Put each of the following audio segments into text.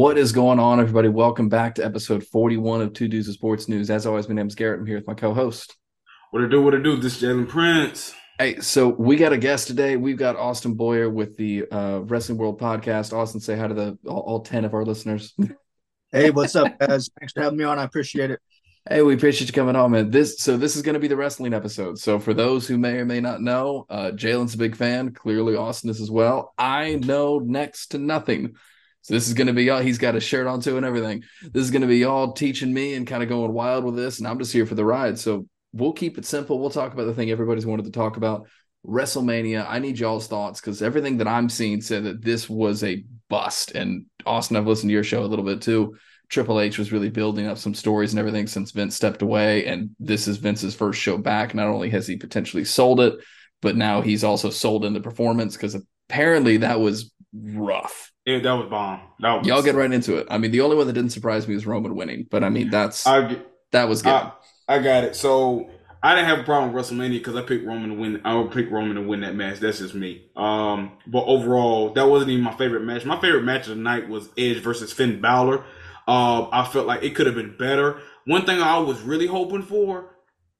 What is going on, everybody? Welcome back to episode 41 of Two Dudes of Sports News. As always, my name is Garrett. I'm here with my co-host. What to do? What to do? This is Jalen Prince. Hey, so we got a guest today. We've got Austin Boyer with the uh, Wrestling World Podcast. Austin, say hi to the all, all 10 of our listeners. Hey, what's up, guys? Thanks for having me on. I appreciate it. Hey, we appreciate you coming on, man. This so this is going to be the wrestling episode. So for those who may or may not know, uh, Jalen's a big fan. Clearly, Austin is as well. I know next to nothing so this is going to be y'all. He's got a shirt on too and everything. This is going to be y'all teaching me and kind of going wild with this, and I'm just here for the ride. So we'll keep it simple. We'll talk about the thing everybody's wanted to talk about. WrestleMania. I need y'all's thoughts because everything that I'm seeing said that this was a bust. And Austin, I've listened to your show a little bit too. Triple H was really building up some stories and everything since Vince stepped away. And this is Vince's first show back. Not only has he potentially sold it, but now he's also sold in the performance because apparently that was rough. Yeah, that was bomb. That was, Y'all get right into it. I mean, the only one that didn't surprise me was Roman winning, but I mean, that's I, that was good. I, I got it. So I didn't have a problem with WrestleMania because I picked Roman to win. I would pick Roman to win that match. That's just me. Um, but overall, that wasn't even my favorite match. My favorite match of the night was Edge versus Finn Balor. Uh, I felt like it could have been better. One thing I was really hoping for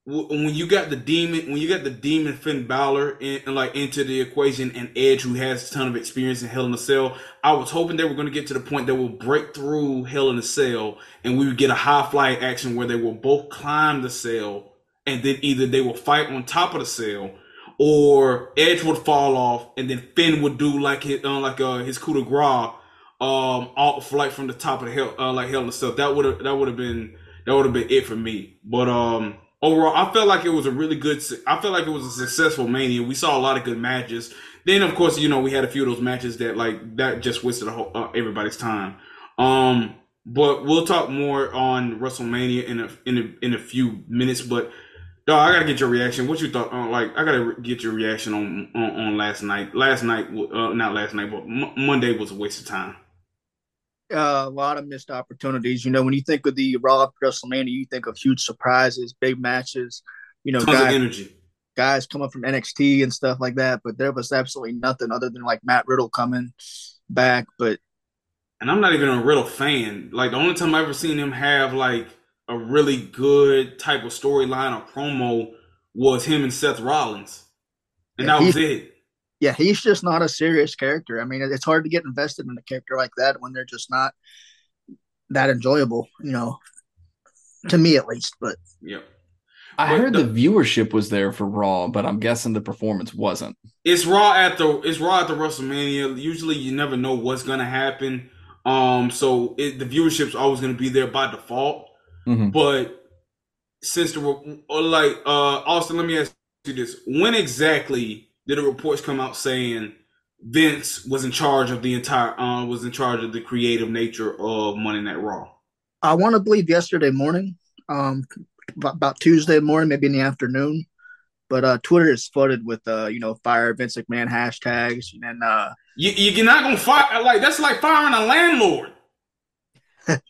when you got the demon, when you got the demon Finn Balor in, like into the equation and Edge, who has a ton of experience in Hell in a Cell, I was hoping they were going to get to the point that will break through Hell in a Cell, and we would get a high flight action where they will both climb the cell, and then either they will fight on top of the cell, or Edge would fall off, and then Finn would do like his uh, like uh, his coup de grace, um, all flight from the top of the hell, uh, like Hell in a Cell. That would have that would have been that would have been it for me, but um overall, I felt like it was a really good. I felt like it was a successful Mania. We saw a lot of good matches. Then, of course, you know we had a few of those matches that like that just wasted whole, uh, everybody's time. Um, but we'll talk more on WrestleMania in a in a, in a few minutes. But dog, I gotta get your reaction. What you thought? Uh, like, I gotta get your reaction on on, on last night. Last night, uh, not last night, but M- Monday was a waste of time uh, a lot of missed opportunities. You know, when you think of the Raw WrestleMania, you think of huge surprises, big matches. You know, guys, energy. Guys coming from NXT and stuff like that, but there was absolutely nothing other than like Matt Riddle coming back. But and I'm not even a Riddle fan. Like the only time I ever seen him have like a really good type of storyline or promo was him and Seth Rollins, and that was it yeah, he's just not a serious character. I mean, it's hard to get invested in a character like that when they're just not that enjoyable, you know, to me at least. But yeah. I heard the, the, viewership was there for Raw, but I'm guessing the performance wasn't. It's Raw at the it's Raw at the WrestleMania. Usually, you never know what's gonna happen. Um, so it, the viewership's always gonna be there by default. Mm-hmm. But since the like uh Austin, let me ask you this: When exactly did the reports come out saying Vince was in charge of the entire uh, was in charge of the creative nature of Monday Night Raw? I want to believe yesterday morning, um, about Tuesday morning, maybe in the afternoon. But uh, Twitter is flooded with uh, you know, fire Vince McMahon hashtags, and uh, you, you're not gonna fire like that's like firing a landlord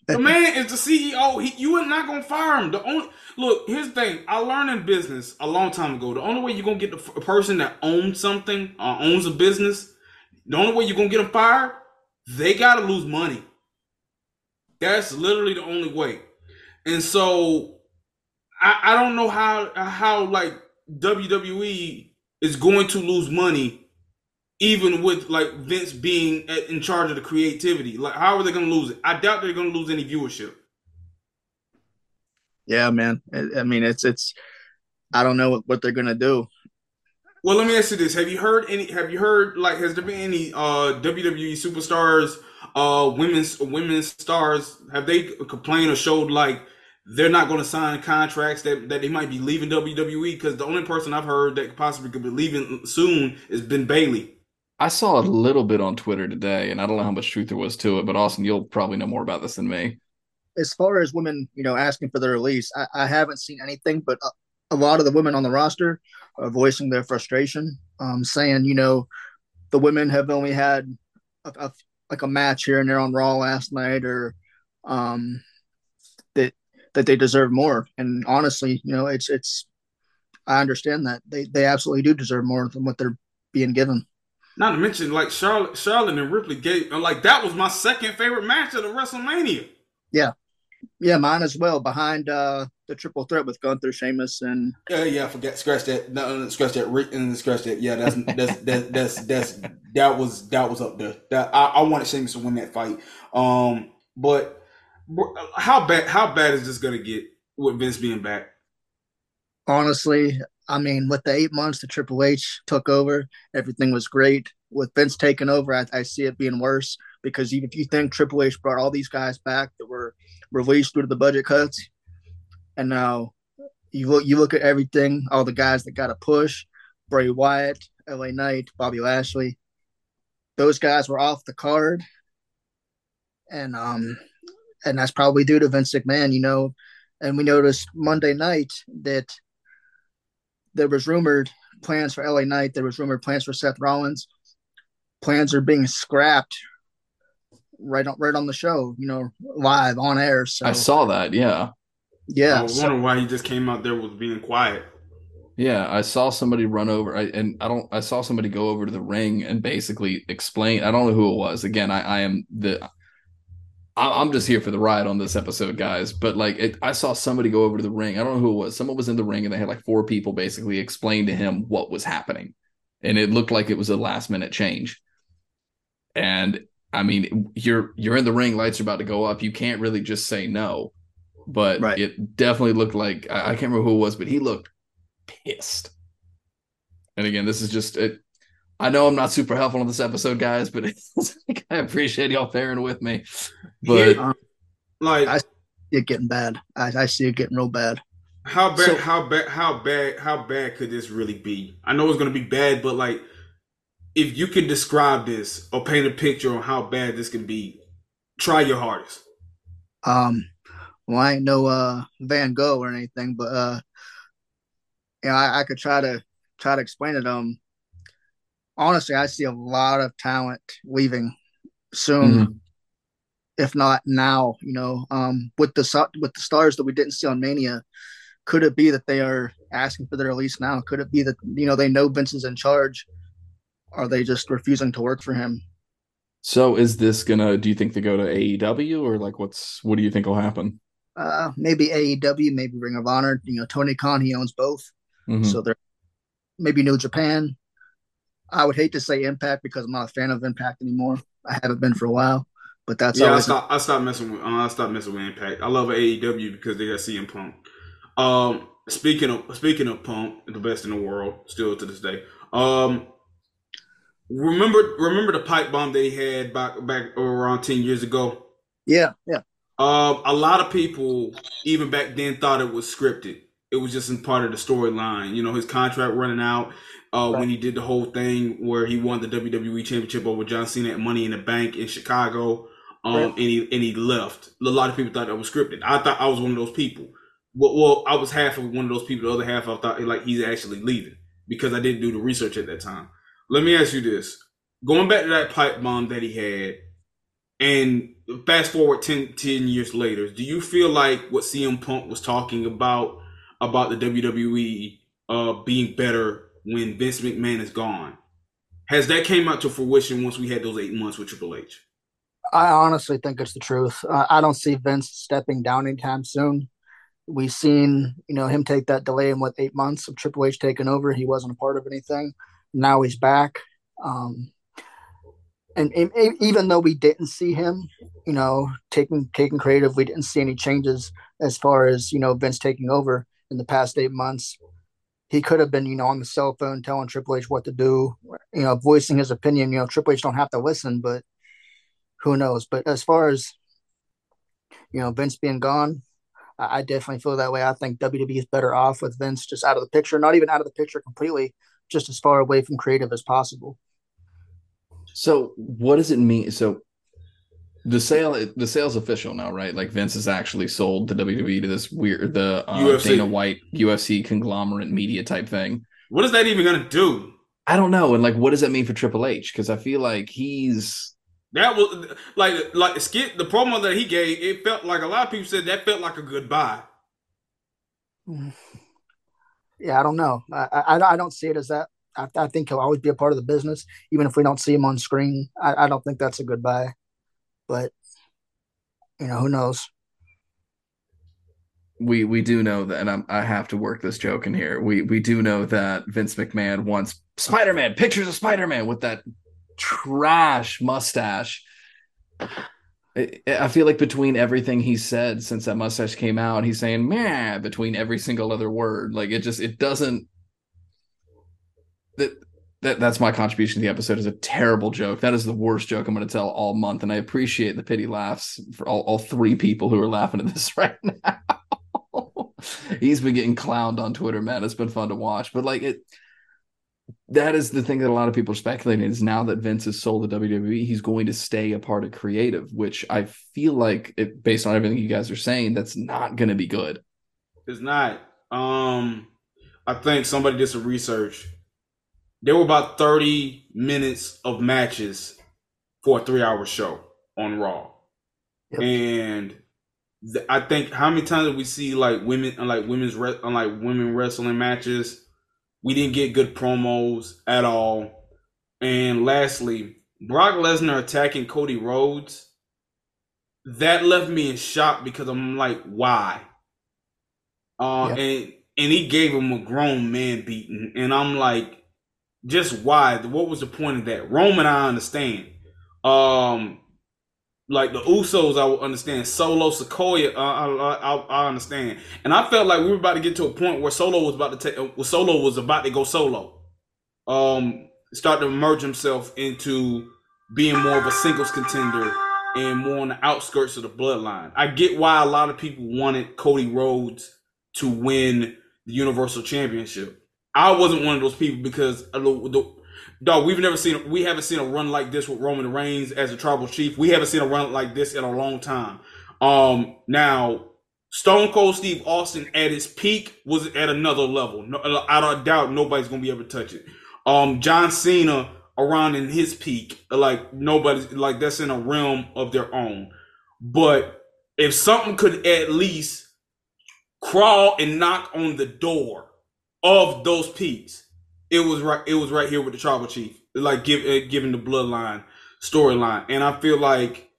the man is the CEO. He, you are not gonna fire him. The only look. Here's the thing. I learned in business a long time ago. The only way you're gonna get the person that owns something or uh, owns a business, the only way you're gonna get them fired, they gotta lose money. That's literally the only way. And so, I, I don't know how how like WWE is going to lose money even with like Vince being in charge of the creativity. Like, how are they going to lose it? I doubt they're going to lose any viewership. Yeah, man. I mean, it's it's. I don't know what, what they're going to do. Well, let me ask you this: Have you heard any? Have you heard like? Has there been any uh WWE superstars, uh women's women's stars? Have they complained or showed like? They're not going to sign contracts that, that they might be leaving WWE because the only person I've heard that possibly could be leaving soon is Ben Bayley. I saw a little bit on Twitter today, and I don't know how much truth there was to it, but Austin, you'll probably know more about this than me. As far as women, you know, asking for their release, I, I haven't seen anything, but a, a, lot of the women on the roster are voicing their frustration, um, saying, you know, the women have only had a, a, like a match here and there on Raw last night, or um, that that they deserve more. And honestly, you know, it's it's I understand that they they absolutely do deserve more than what they're being given. Not to mention like Charlotte, Charlotte and Ripley gave like that was my second favorite match of the WrestleMania. Yeah, yeah, mine as well. Behind uh the triple threat with Gunther, Sheamus, and yeah, yeah. Forget scratch that. No, scratch that. And scratch that. Yeah, that's that's that's that's, that's that was that was up there. That I, I wanted Sheamus to win that fight. Um, but how bad how bad is this gonna get with Vince being back? Honestly, I mean, with the eight months that Triple H took over, everything was great. With Vince taking over, I, I see it being worse because if you think Triple H brought all these guys back that were released due to the budget cuts, and now you look you look at everything, all the guys that got a push, Bray Wyatt, LA Knight, Bobby Lashley, those guys were off the card. And um and that's probably due to Vince McMahon, you know. And we noticed Monday night that there was rumored plans for LA Knight, there was rumored plans for Seth Rollins. Plans are being scrapped right on right on the show, you know, live on air. So I saw that, yeah. Yeah. I was so, wondering why he just came out there with being quiet. Yeah, I saw somebody run over, I, and I don't. I saw somebody go over to the ring and basically explain. I don't know who it was. Again, I, I am the. I, am just here for the ride on this episode, guys. But like, it, I saw somebody go over to the ring. I don't know who it was. Someone was in the ring, and they had like four people basically explain to him what was happening, and it looked like it was a last minute change. And I mean, you're you're in the ring, lights are about to go up. You can't really just say no but right. it definitely looked like I, I, can't remember who it was, but he looked pissed. And again, this is just it. I know I'm not super helpful on this episode, guys, but like, I appreciate y'all bearing with me. But yeah, um, like I see it getting bad. I, I, see it getting real bad. How bad? So, how bad? How bad? How bad could this really be? I know it's going to be bad, but like, if you could describe this or paint a picture on how bad this can be, try your hardest. Um, well, I ain't no uh, Van Gogh or anything, but uh, you know, I, I could try to try to explain it. Um, honestly, I see a lot of talent leaving soon, mm-hmm. if not now. You know, um, with the with the stars that we didn't see on Mania, could it be that they are asking for their release now? Could it be that you know they know Vince is in charge? Are they just refusing to work for him? So is this gonna? Do you think they go to AEW or like what's what do you think will happen? uh, maybe AEW, maybe Ring of Honor. You know, Tony Khan he owns both, mm-hmm. so there maybe New Japan. I would hate to say Impact because I'm not a fan of Impact anymore. I haven't been for a while, but that's yeah. I stopped. I stopped messing with. Uh, I stopped messing with Impact. I love AEW because they got CM Punk. Um, speaking of speaking of Punk, the best in the world, still to this day. Um, remember remember the pipe bomb they had back back around ten years ago. Yeah, yeah. Um, a lot of people, even back then, thought it was scripted. It was just in part of the storyline. You know, his contract running out uh, right. when he did the whole thing where he won the WWE Championship over John Cena at Money in the Bank in Chicago, um, right. and he and he left. A lot of people thought that was scripted. I thought I was one of those people. Well, well, I was half of one of those people. The other half, I thought like he's actually leaving because I didn't do the research at that time. Let me ask you this: going back to that pipe bomb that he had and fast forward 10, 10 years later, do you feel like what CM Punk was talking about about the WWE uh, being better when Vince McMahon is gone, has that came out to fruition once we had those eight months with Triple H? I honestly think it's the truth. Uh, I don't see Vince stepping down anytime soon. We've seen, you know, him take that delay in what eight months of Triple H taking over. He wasn't a part of anything. Now he's back. Um, and, and, even though we didn't see him, you know, taking taking creative, we didn't see any changes as far as you know Vince taking over in the past eight months. He could have been, you know, on the cell phone telling Triple H what to do, you know, voicing his opinion. You know, Triple H don't have to listen, but who knows? But as far as you know, Vince being gone, I, I definitely feel that way. I think WWE is better off with Vince just out of the picture, not even out of the picture completely, just as far away from creative as possible. So what does it mean? So the sale the sale's official now, right? Like Vince has actually sold the WWE to this weird the uh, Dana White UFC conglomerate media type thing. What is that even gonna do? I don't know. And like, what does that mean for Triple H? Because I feel like he's that was like like skit the promo that he gave. It felt like a lot of people said that felt like a goodbye. Yeah, I don't know. I I, I don't see it as that. I, I, think he'll always be a part of the business, even if we don't see him on screen. I, I don't think that's a goodbye, but you know who knows. We we do know that, and I'm, I have to work this joke in here. We we do know that Vince McMahon wants Spider Man pictures of Spider Man with that trash mustache. I feel like between everything he said since that mustache came out, he's saying "meh" between every single other word. Like it just it doesn't. That that that's my contribution to the episode is a terrible joke. That is the worst joke I'm going to tell all month, and I appreciate the pity laughs for all, all three people who are laughing at this right now. He's been getting clowned on Twitter, man. It's been fun to watch, but like it that is the thing that a lot of people are speculating is now that Vince has sold the WWE, he's going to stay a part of creative, which I feel like it, based on everything you guys are saying, that's not going to be good. It's not. Um, I think somebody did some research. There were about 30 minutes of matches for a three hour show on Raw. Yep. And th- I think how many times did we see like women, like women's, re- like women wrestling matches? We didn't get good promos at all. And lastly, Brock Lesnar attacking Cody Rhodes. That left me in shock because I'm like, why? Uh, and and he gave him a grown man beating, and I'm like, just why? What was the point of that? Roman, I understand. Um, like the Usos, I would understand. Solo, Sikoa, uh, I, I, I, understand. And I felt like we were about to get to a point where Solo was about to take. Uh, Solo was about to go solo. Um, start to merge himself into being more of a singles contender and more on the outskirts of the bloodline. I get why a lot of people wanted Cody Rhodes to win the Universal Championship. I wasn't one of those people because the, the dog, we've never seen we haven't seen a run like this with Roman Reigns as a tribal chief. We haven't seen a run like this in a long time. Um, now Stone Cold Steve Austin at his peak was at another level. No, I don't doubt nobody's gonna be able to touch it. Um, John Cena around in his peak, like nobody's like that's in a realm of their own. But if something could at least crawl and knock on the door of those peaks, it was right. It was right here with the tribal chief, like give uh, giving the bloodline storyline, and I feel like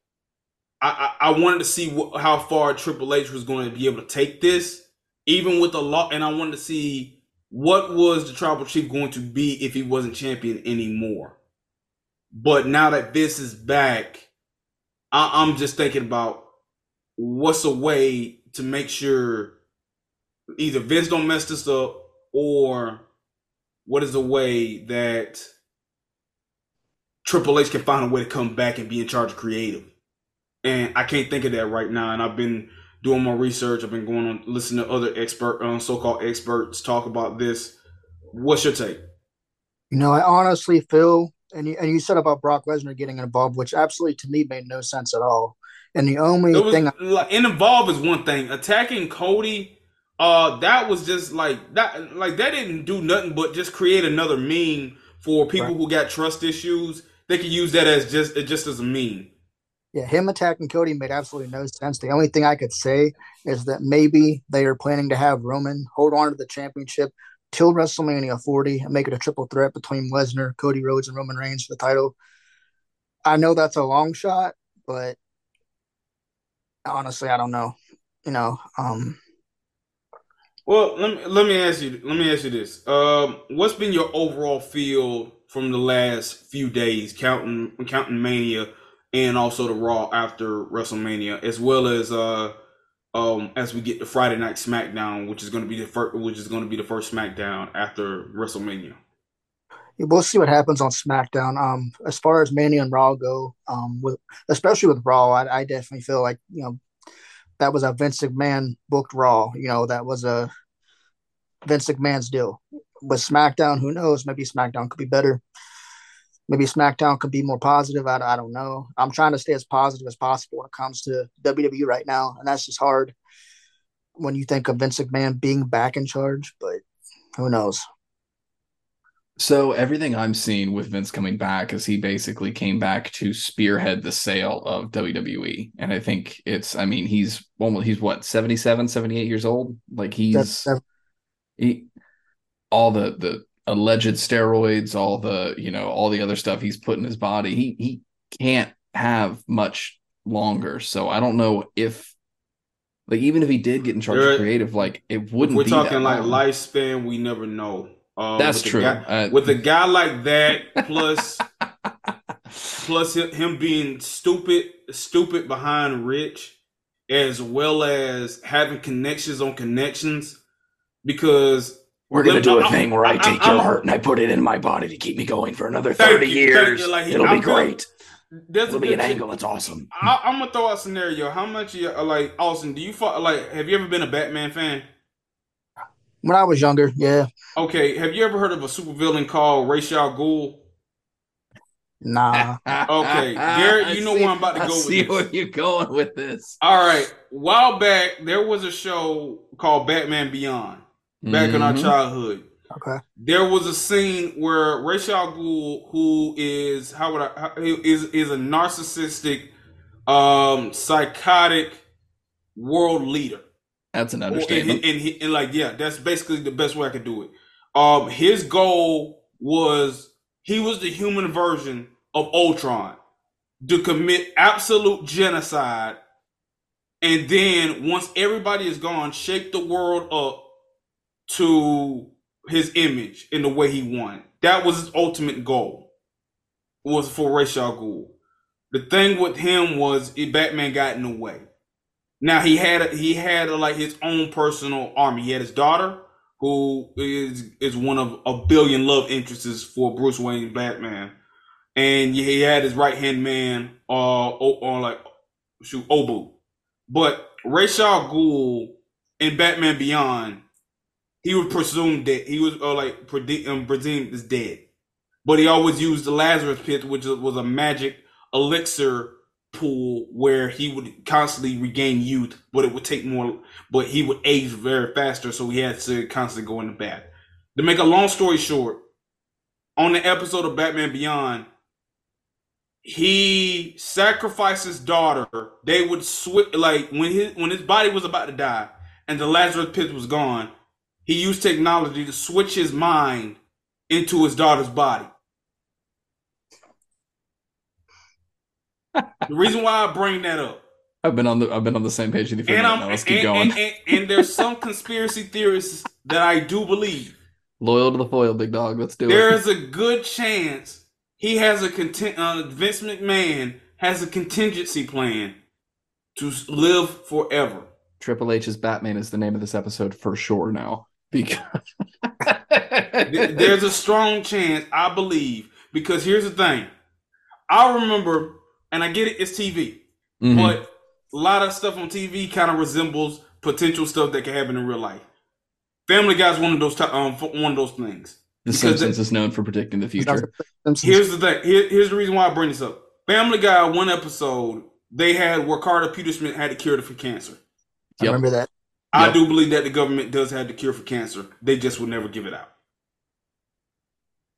I, I, I wanted to see what, how far Triple H was going to be able to take this, even with the law, and I wanted to see what was the tribal chief going to be if he wasn't champion anymore. But now that this is back, I, I'm just thinking about what's a way to make sure either Vince don't mess this up or what is a way that Triple H can find a way to come back and be in charge of creative? And I can't think of that right now. And I've been doing more research. I've been going on listening to other expert, uh, so-called experts talk about this. What's your take? You know, I honestly feel, and you, and you said about Brock Lesnar getting involved, which absolutely to me made no sense at all. And the only was, thing, I- like, involved is one thing. Attacking Cody uh that was just like that like that didn't do nothing but just create another meme for people right. who got trust issues. They could use that as just it just as a meme. Yeah him attacking cody made absolutely no sense. The only thing i could say is that maybe they are planning to have roman hold on to the championship till wrestlemania 40 and make it a triple threat between lesnar cody rhodes and roman reigns for the title. I know that's a long shot but honestly i don't know you know um well, let me let me ask you let me ask you this. Um, what's been your overall feel from the last few days, counting counting Mania and also the Raw after WrestleMania, as well as uh um as we get to Friday Night SmackDown, which is going to be the first, which is going to be the first SmackDown after WrestleMania. We'll see what happens on SmackDown. Um, as far as Mania and Raw go, um, with especially with Raw, I, I definitely feel like you know that was a Vince McMahon booked Raw. You know, that was a Vince McMahon's deal. With SmackDown, who knows? Maybe SmackDown could be better. Maybe SmackDown could be more positive. I, I don't know. I'm trying to stay as positive as possible when it comes to WWE right now, and that's just hard when you think of Vince McMahon being back in charge. But who knows? So everything I'm seeing with Vince coming back is he basically came back to spearhead the sale of WWE. And I think it's I mean, he's almost he's what, 77, 78 years old? Like he's he all the the alleged steroids, all the you know all the other stuff he's put in his body. He he can't have much longer. So I don't know if like even if he did get in charge There- of creative, like it wouldn't. We're be talking that like long. lifespan. We never know. Uh, That's true. guy- Uh, with a guy like that, plus plus him being stupid, stupid behind Rich, as well as having connections on connections, because We're gonna do a I'm- thing where I I'm- take I'm- your heart and I put it in my body to keep me going for another thirty you, years. like, It'll I'm be great. There's It'll be an angle. It's awesome. I, I'm gonna throw out a scenario. How much you like Austin? Do you like? Have you ever been a Batman fan? When I was younger, yeah, Okay, have you ever heard of a supervillain called Ra's al Ghul? nah. Okay, Garrett, you know see- where I'm about to I go with see this. where you're going with this. All right, while back there was a show called Batman Beyond. Back in our Mhm. childhood, Okay, there was a scene where Ra's al Ghul, who is how would I how, is is a narcissistic, um, psychotic world leader. That's an And, understatement. he, and, he, and like, yeah, that's basically the best way I could do it. Um, his goal was he was the human version of Ultron to commit absolute genocide, and then once everybody is gone, shake the world up to his image in the way he wanted. That was his ultimate goal. Was for Ra's al Ghul. The thing with him was Batman got in the way. Now he had he had like his own personal army. He had his daughter, who is is one of a billion love interests for Bruce Wayne Batman, and he had his right hand man, uh, on like shoot Ubu, but Ra's al Ghul in Batman Beyond, he was presumed dead. He was uh, like predi- um, presumed is dead, but he always used the Lazarus Pit, which was a magic elixir pool where he would constantly regain youth, but it would take more, but he would age very faster, so he had to constantly go in the bath. To make a long story short, on the episode of Batman Beyond, he sacrificed his daughter. They would switch like when his when his body was about to die and the Lazarus pit was gone. He used technology to switch his mind into his daughter's body. The reason why I bring that up I've been on the I've been on the same page with you and I'm. Let's and, keep going. and, and, and there's some conspiracy theorists that I do believe. Loyal to the foil, big dog. Let's do There There is a good chance he has a content. Uh, Vince McMahon has a contingency plan to live forever. Triple H's Batman is the name of this episode for sure now. Because There's a strong chance, I believe, because here's the thing. I remember, and I get it, it's TV, Mhm. but a lot of stuff on TV kind of resembles potential stuff that can happen in real life. Family Guy's one of those ti- um one of those things. The because Simpsons is known for predicting the future. Here's the thing. Here, here's the reason why I bring this up. Family Guy, one episode, they had where Carter Peterson had the cure for cancer. I Yep. remember that. I Yep. do believe that the government does have the cure for cancer. They just would never give it out.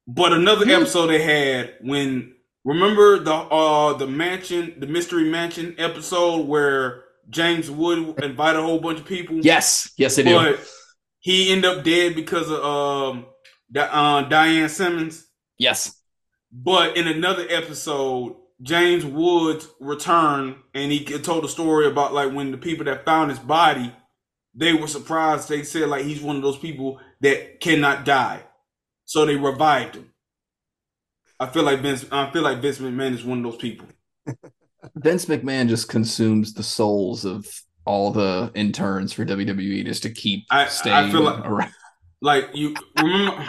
But another episode they had when remember the uh the mansion, the mystery mansion episode where James Wood invited a whole bunch of people. Yes, yes, I do. But he ended up dead because of um uh, Diane Simmons. yes, But in another episode, James Woods returned and he told a story about like when the people that found his body, they were surprised. They said like he's one of those people that cannot die, so they revived him. I feel like Vince. I feel like Vince McMahon is one of those people. Vince McMahon just consumes the souls of all the interns for WWE just to keep I- I staying feel like- around. Like you remember,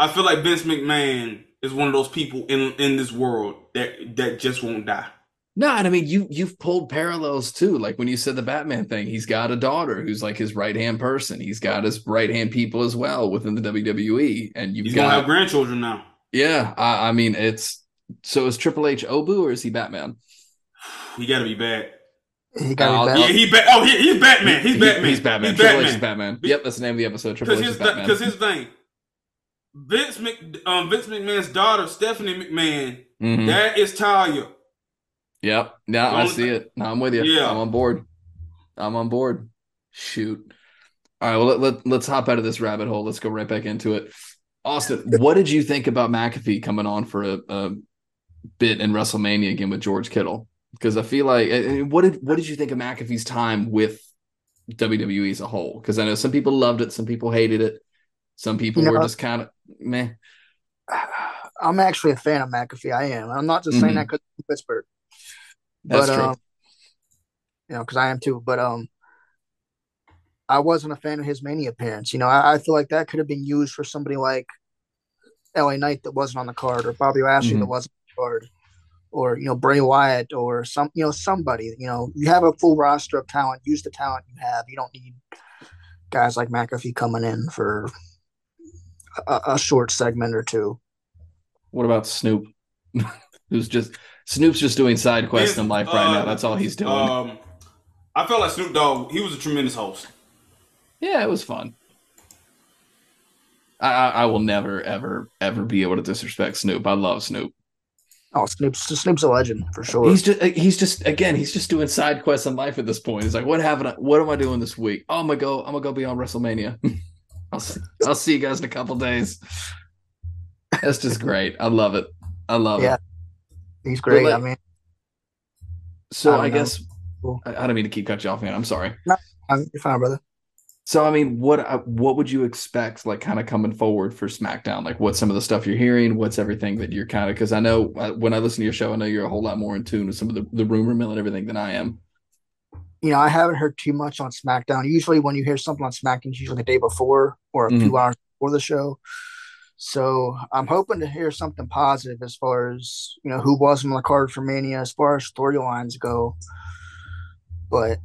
I feel like Vince McMahon is one of those people in in this world that that just won't die. No, and I mean you you've pulled parallels too. Like when you said the Batman thing, he's got a daughter who's like his right hand person. He's got his right hand people as well within the WWE, and you've He's got gonna have grandchildren now. Yeah. I, I mean it's so is Triple H Ubu or is he Batman? He got to be bad. He got I'll- me back. Yeah, he ba- Oh, he, he's Batman. He's He- Batman. He's Batman. He's Triple H is Batman. Yep, that's the name of the episode. Triple Because H his is Batman. because his thing, Vince Mc, um, Vince McMahon's daughter Stephanie McMahon, Mhm. that is Talia. Yep. Now I see it. Now I'm with you. Yeah. I'm on board. I'm on board. Shoot. All right. Well, let, let, let's hop out of this rabbit hole. Let's go right back into it. Austin, what did you think about McAfee coming on for a, a bit in WrestleMania again with George Kittle? Because I feel like what did what did you think of McAfee's time with WWE as a whole? Because I know some people loved it, some people hated it, some people You know, were just kind of meh. I'm actually a fan of McAfee. I am. I'm not just saying Mhm. that because Pittsburgh, That's but true. um, you know, because I am too. But um, I wasn't a fan of his Mania appearance. You know, I, I feel like that could have been used for somebody like LA Knight that wasn't on the card, or Bobby Lashley that Mhm. wasn't on the card, or you know Bray Wyatt, or some you know somebody. You know, you have a full roster of talent. Use the talent you have. You don't need guys like McAfee coming in for a, a short segment or two. What about Snoop? Who's just Snoop's just doing side quests in life right Uh, now. That's all he's doing. Um, I felt like Snoop Dogg. He was a tremendous host. Yeah, it was fun. I, I will never, ever, ever be able to disrespect Snoop. I love Snoop. Oh, Snoop's Snoop's a legend for sure. He's just uh, he's just again he's just doing side quests in life at this point. He's like, what haven't what am I doing this week? Oh, I'm gonna go. I'm gonna go be on WrestleMania. I'll see, I'll see you guys in a couple days. That's just great. I love it. I love it. Yeah. it. He's great. like- I mean, So I I, guess Cool. I, I don't mean to keep cutting you off, man. I'm sorry. I'm, you're fine, brother. So I mean, what uh, what would you expect, like, kind of coming forward for SmackDown? Like, what's some of the stuff you're hearing? What's everything that you're kind of? Because I know uh, when I listen to your show, I know you're a whole lot more in tune with some of the, the rumor mill and everything than I am. You know, I haven't heard too much on SmackDown. Usually, when you hear something on SmackDown, it's usually the day before or a Mhm. few hours before the show. So I'm hoping to hear something positive as far as you know who was on the card for Mania, as far as storylines go. But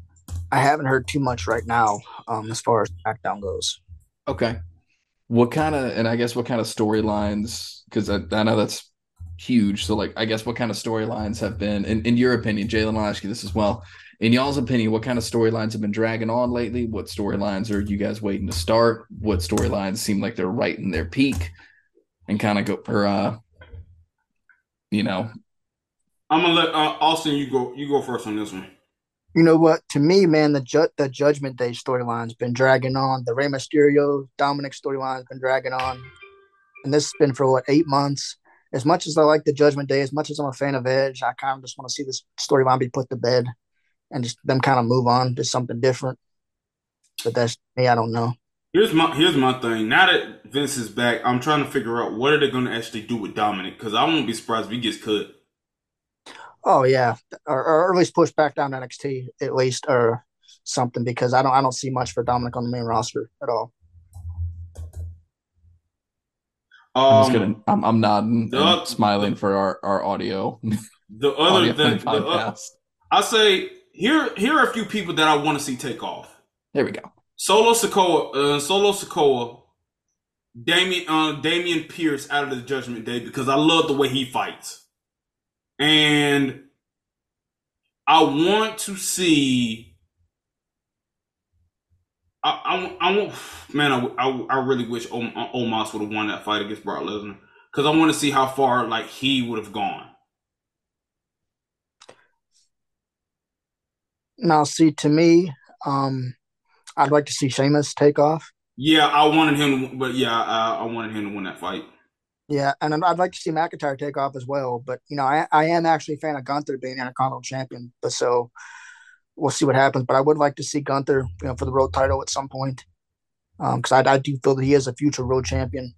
I haven't heard too much right now, um, as far as SmackDown goes. Okay. What kind of, and I guess what kind of storylines? Because I, I know that's huge. So, like, I guess what kind of storylines have been, in, in your opinion, Jalen, I'll ask you this as well. In y'all's opinion, what kind of storylines have been dragging on lately? What storylines are you guys waiting to start? What storylines seem like they're right in their peak? And kind of go, or, uh, you know, I'm gonna let uh, Austin. You go. You go first on this one. You know what? To me, man, the ju- the Judgment Day storyline's been dragging on. The Rey Mysterio Dominic storyline's been dragging on, and this has been for what eight months. As much as I like the Judgment Day, as much as I'm a fan of Edge, I kind of just want to see this storyline be put to bed, and just them kind of move on to something different. But that's me. I don't know. Here's my here's my thing. Now that Vince is back, I'm trying to figure out what are they going to actually do with Dominic because I won't be surprised if he gets cut. Oh yeah, or, or at least push back down to NXT at least, or something because I don't I don't see much for Dominic on the main roster at all. I'm just Um, gonna, I'm, I'm nodding and uh, smiling for our, our audio, the other audio thing, the, uh, podcast. I say here here are a few people that I want to see take off. There we go. Solo Sikoa, uh, Solo Sikoa, Damian, uh, Damian Pierce out of the Judgment Day because I love the way he fights, and I want to see. I, I, I want, man, I, I, I really wish Om- Omos would have won that fight against Brock Lesnar because I want to see how far like he would have gone. Now, see, to me, um, I'd like to see Sheamus take off. Yeah, I wanted him, to, but yeah, I, I wanted him to win that fight. Yeah, and I'd- like to see McIntyre take off as well. But you know, I, I am actually a fan of Gunther being Intercontinental Champion. But so we'll see what happens. But I would like to see Gunther, you know, for the road title at some point, because I, I do feel that he is a future road champion.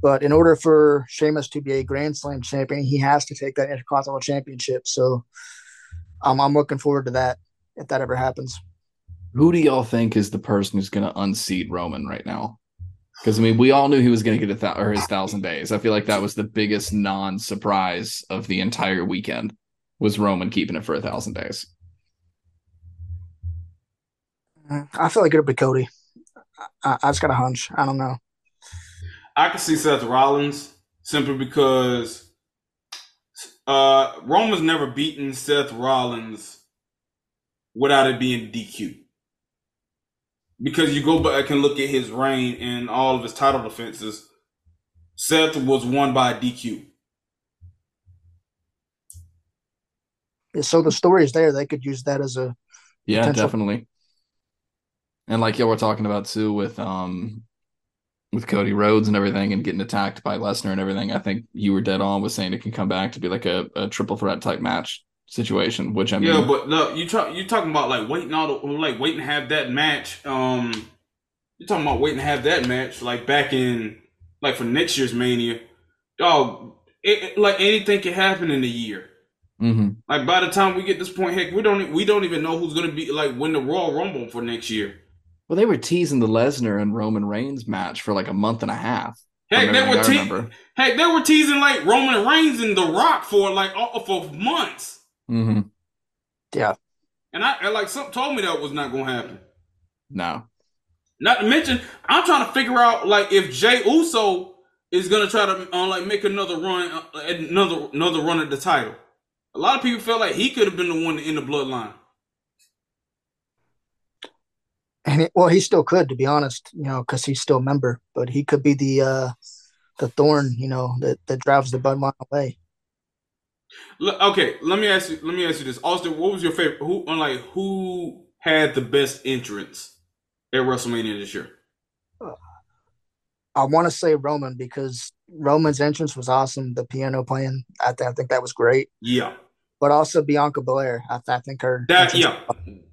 But in order for Sheamus to be a Grand Slam champion, he has to take that Intercontinental Championship. So um, I'm looking forward to that if that ever happens. Who do y'all think is the person who's going to unseat Roman right now? Because I mean, we all knew he was going to get a th- or his thousand days. I feel like that was the biggest non-surprise of the entire weekend was Roman keeping it for a thousand days. I feel like it'll be Cody. I, I just got a hunch. I don't know. I can see Seth Rollins simply because uh, Roman's never beaten Seth Rollins without it being DQ. Because you go back and look at his reign and all of his title defenses, Seth was won by DQ. So the story is there. They could use that as a Yeah, Potential. definitely. And like y'all were talking about too with um with Cody Rhodes and everything and getting attacked by Lesnar and everything, I think you were dead on with saying it can come back to be like a, a triple threat type match situation. Which I mean, Yeah, but look, you talk you talking about like waiting all the, like waiting to have that match. Um, you're talking about waiting to have that match like back in like for next year's Mania. Dog, it, like anything can happen in a year. Mm-hmm. Like by the time we get this point, heck, we don't we don't even know who's gonna be like win the Royal Rumble for next year. well, they were teasing the Lesnar and Roman Reigns match for like a month and a half. Heck, they were te- heck, they were teasing like Roman Reigns and The Rock for like for months, hmm Yeah. and I and like something told me that was not gonna happen. No, Not to mention, I'm trying to figure out like if Jey Uso is gonna try to uh, like make another run, uh, another another run at the title. A lot of people felt like he could have been the one in the bloodline. And it, well, he still could, to be honest, you know, because he's still a member. But he could be the uh the thorn, you know, that that drives the bloodline away. Okay, let me ask you. Let me ask you this, Austin. What was your favorite? Who, like, who had the best entrance at WrestleMania this year? I want to say Roman because Roman's entrance was awesome. The piano playing, I, th- I think that was great. Yeah, But also Bianca Belair, I, th- I think her that yeah,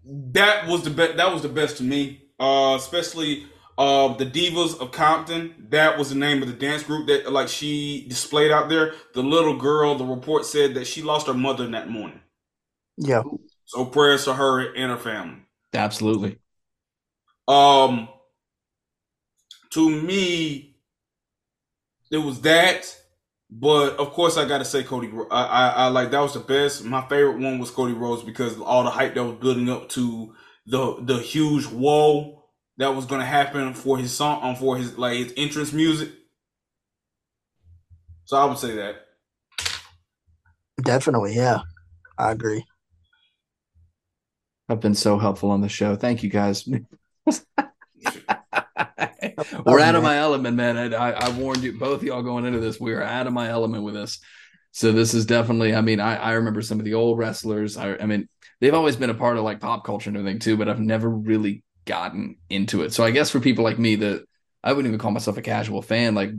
that was the best. That was the best to me. Uh, especially uh, the Divas of Compton. That was the name of the dance group that like she displayed out there. The little girl. The report said that she lost her mother that morning. yeah, So prayers to her and her family. absolutely. Um, to me, it was that, but of course I got to say Cody. I, I I like that was the best. My favorite one was Cody Rhodes because all the hype that was building up to the the huge whoa that was gonna happen for his song um, for his like his entrance music. So I would say that. definitely, yeah, I agree. I've been so helpful on the show. Thank you guys. We're out of my element, man. I, I, I warned you, both of y'all going into this. We are out of my element with this. So this is definitely. I mean, I, I remember some of the old wrestlers. I, I mean, they've always been a part of like pop culture and everything too, but I've never really gotten into it. So I guess for people like me that I wouldn't even call myself a casual fan, like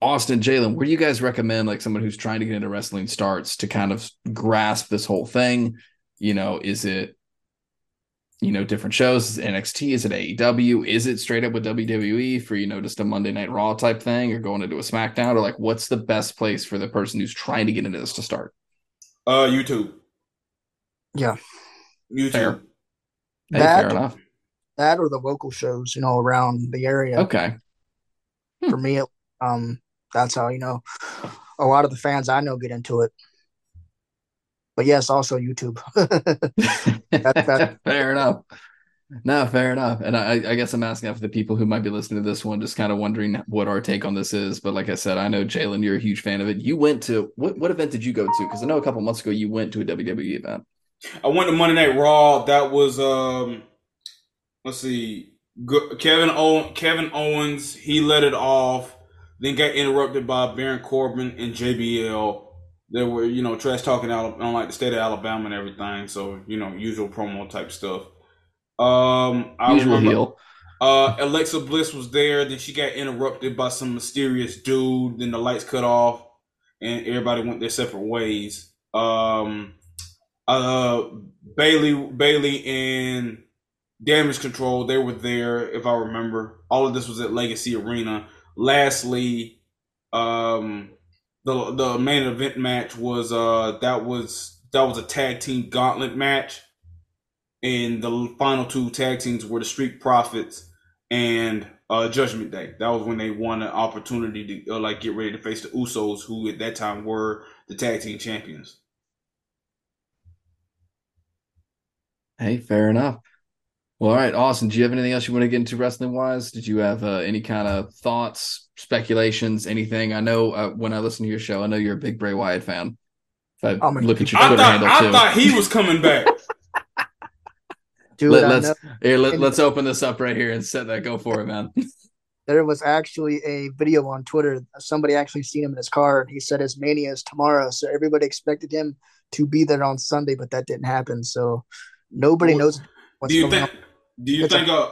Austin, Jalen, where do you guys recommend like someone who's trying to get into wrestling starts to kind of grasp this whole thing? You know, is it you know, different shows. Is it NXT? Is it AEW? Is it straight up with WWE for, you know, just a Monday Night Raw type thing or going into a SmackDown? Or like, what's the best place for the person who's trying to get into this to start? Uh, YouTube. Yeah. YouTube. Fair. Hey, That- fair enough. That or the local shows, you know, around the area. Okay. For me, it, um, that's how you know a lot of the fans I know get into it. But yes, also YouTube. that- fair enough. No, fair enough. And I, I guess I'm asking that for the people who might be listening to this one, just kind of wondering what our take on this is. But like I said, I know Jalen, you're a huge fan of it. You went to what? What event did you go to? Because I know a couple months ago you went to a WWE event. I went to Monday Night Raw. That was um, let's see, Kevin Owen, Kevin Owens. He let it off. Then got interrupted by Baron Corbin and JBL. They were, you know, trash talking out on like the state of Alabama and everything. So you know, usual promo type stuff. Um, I Usual remember heel. uh, Alexa Bliss was there. Then she got interrupted by some mysterious dude. Then the lights cut off, and everybody went their separate ways. Um, uh, Bayley, Bayley, and Damage Control. They were there, if I remember. All of this was at Legacy Arena. Lastly, um, the the main event match was uh that was that was a tag team gauntlet match and the final two tag teams were the Street Profits and uh, Judgment Day. That was when they won an opportunity to uh, like get ready to face the Usos, who at that time were the tag team champions. Hey, fair enough. Well, all right, Austin. Do you have anything else you want to get into wrestling wise? Did you have uh, any kind of thoughts, speculations, anything? I know uh, when I listen to your show, I know you're a big Bray Wyatt fan. If I I'm a- look at your I Twitter thought handle I too. thought he was coming back. Dude, Let, I us here. Let, let's open this up right here and set that. Go for it, man. there was actually a video on Twitter. Somebody actually seen him in his car. And he said his mania is tomorrow, so everybody expected him to be there on Sunday, but that didn't happen. So nobody Well, knows what's do you going think? Do you It's a- think? Uh,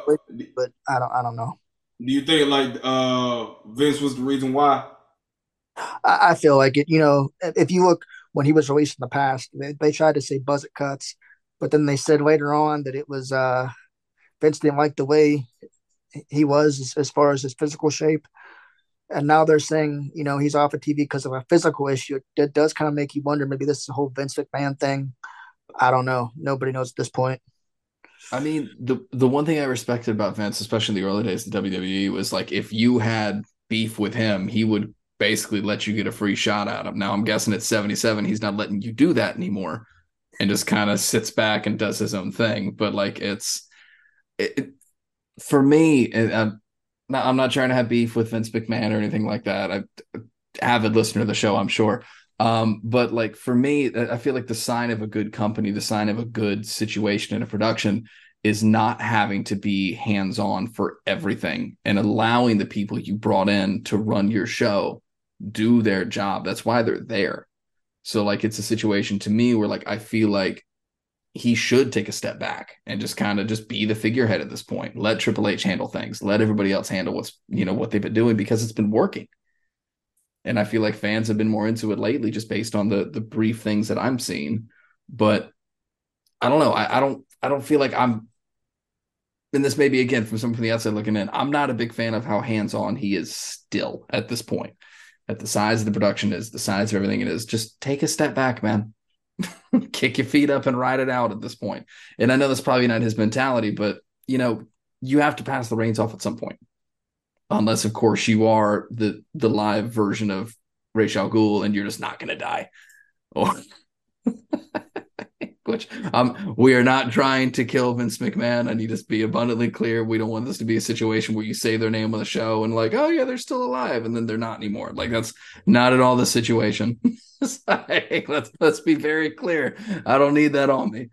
but I don't. I don't know. Do you think like uh Vince was the reason why? I, I feel like it. You know, if you look when he was released in the past, they, they tried to say buzz it cuts, but then they said later on that it was uh Vince didn't like the way he was as, as far as his physical shape. And now they're saying, you know, he's off of TV because of a physical issue. It does kind of make you wonder maybe this is a whole Vince McMahon thing. I don't know. Nobody knows at this point. I mean, the the one thing I respected about Vince, especially in the early days of WWE, was like if you had beef with him, he would basically let you get a free shot at him. Now I'm guessing at 77, he's not letting you do that anymore, and just kind of sits back and does his own thing. But like it's it, it for me, I'm uh, not, I'm not trying to have beef with Vince McMahon or anything like that. I avid listener of the show, I'm sure. Um, but like for me, I feel like the sign of a good company, the sign of a good situation in a production is not having to be hands on for everything and allowing the people you brought in to run your show do their job. That's why they're there. So like it's a situation to me where like I feel like he should take a step back and just kind of just be the figurehead at this point. Let Triple H handle things. Let everybody else handle what's you know what they've been doing because it's been working and I feel like fans have been more into it lately, just based on the the brief things that I'm seeing. But I don't know. I, I don't. I don't feel like I'm. And this may be again from someone from the outside looking in. I'm not a big fan of how hands on he is still at this point. At the size of the production is, the size of everything it is. Just take a step back, man. Kick your feet up and ride it out at this point. And I know that's probably not his mentality, but you know, you have to pass the reins off at some point unless of course you are the the live version of Ra's al Ghul and you're just not going to die. Or which um we are not trying to kill Vince McMahon. I need to be abundantly clear. We don't want this to be a situation where you say their name on the show and like, oh yeah, they're still alive, and then they're not anymore. Like that's not at all the situation. let's let's be very clear. I don't need that on me.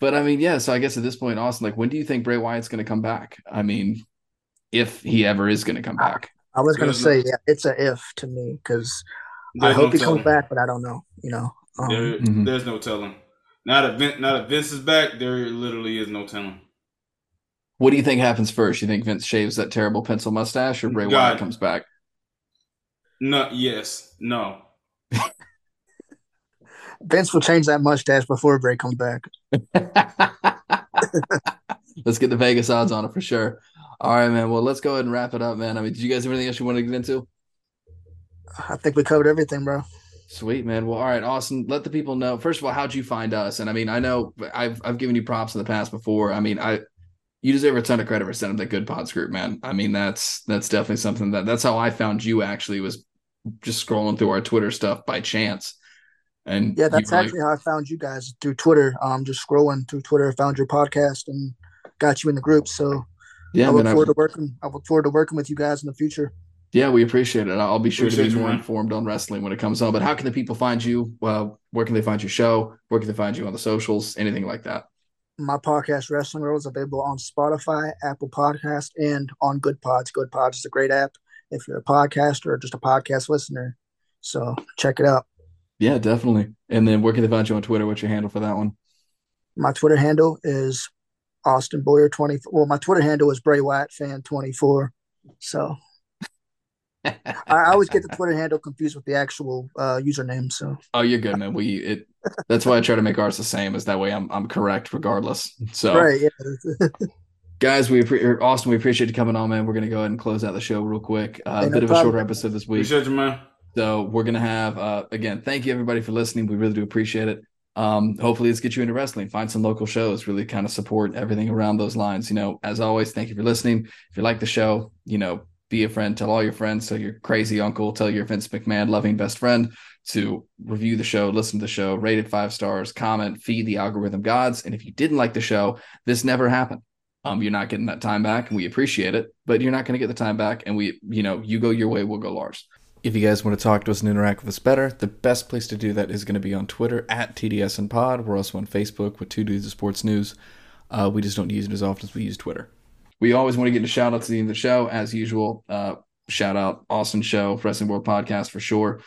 But I mean, yeah. So I guess at this point, Austin, like, when do you think Bray Wyatt's going to come back? I mean, if he ever is going to come back. I was going to say, yeah, it's a if to me because I hope no he telling. comes back, but I don't know. You know, um, there, mm-hmm. there's no telling. Not if Vince, now that Vince is back, there literally is no telling. What do you think happens first? You think Vince shaves that terrible pencil mustache, or Bray God. Wyatt comes back? No. Yes. No. Vince will change that mustache before Bray comes back. Let's get the Vegas odds on it for sure. All right, man. Well, let's go ahead and wrap it up, man. I mean, did you guys have anything else you wanted to get into? I think we covered everything, bro. Sweet, man. Well, all right, Austin. Let the people know. First of all, how'd you find us? And I mean, I know I've I've given you props in the past before. I mean, I you deserve a ton of credit for sending the Goodpods group, man. I mean, that's that's definitely something that that's how I found you. Actually, was just scrolling through our Twitter stuff by chance. And yeah, that's actually like, how I found you guys through Twitter. Um, just scrolling through Twitter, found your podcast and got you in the group. So yeah, I look forward I, to working. I look forward to working with you guys in the future. Yeah, we appreciate it. I'll be sure appreciate to be more informed on wrestling when it comes on. But how can the people find you? Well, where can they find your show? Where can they find you on the socials? Anything like that? My podcast, Wrestling World, is available on Spotify, Apple Podcast, and on Goodpods. Good Pods is a great app if you're a podcaster or just a podcast listener. So check it out. Yeah, definitely. And then where can they find you on Twitter? What's your handle for that one? My Twitter handle is Austin Boyer 20. Well, my Twitter handle is Bray Wyatt fan 24. So I, I, always get the Twitter handle confused with the actual uh, username. So oh, you're good, man. We it that's why I try to make ours the same, as that way I'm I'm correct regardless. So right, yeah. guys, we pre- Austin, we appreciate you coming on, man. We're gonna go ahead and close out the show real quick. Uh, hey, a bit no of a shorter episode this week. Appreciate you, man. So we're gonna have uh, again. Thank you everybody for listening. We really do appreciate it um, hopefully let's get you into wrestling. Find some local shows really kind of support everything around those lines. You know as always thank you for listening. If you like the show you know be a friend tell all your friends. Tell your crazy uncle tell your vince mcmahon loving best friend to review the show listen to the show rate it five stars comment feed the algorithm gods. And if you didn't like the show this never happened. Um, you're not getting that time back and we appreciate it but you're not going to get the time back and we you know you go your way we'll go ours if you guys want to talk to us and interact with us better, the best place to do that is going to be on Twitter at TDSN Pod. We're also on Facebook with Two Dudes of Sports News. Uh, we just don't use it as often as we use Twitter. We always want to get a shout out to the end of the show, as usual. Uh, shout out Austin Show, Wrestling World Podcast for sure.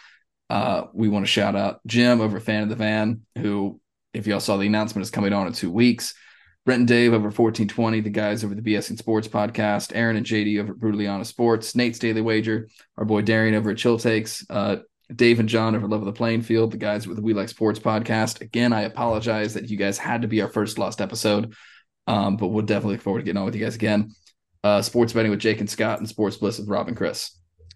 Uh, we want to shout out Jim over Fan of the Van, who, if y'all saw the announcement, is coming on in two weeks. Brent and Dave over 1420, the guys over the BS and Sports podcast, Aaron and JD over Brutally Honest Sports, Nate's Daily Wager, our boy Darian over at Chill Takes, uh, Dave and John over Love of the Playing Field, the guys with the We Like Sports podcast. Again, I apologize that you guys had to be our first lost episode, um, but we'll definitely look forward to getting on with you guys again. Uh, sports betting with Jake and Scott and Sports Bliss with Rob and Chris.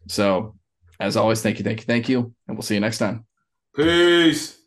So, as always, thank you, thank you, thank you, and we'll see you next time. Peace.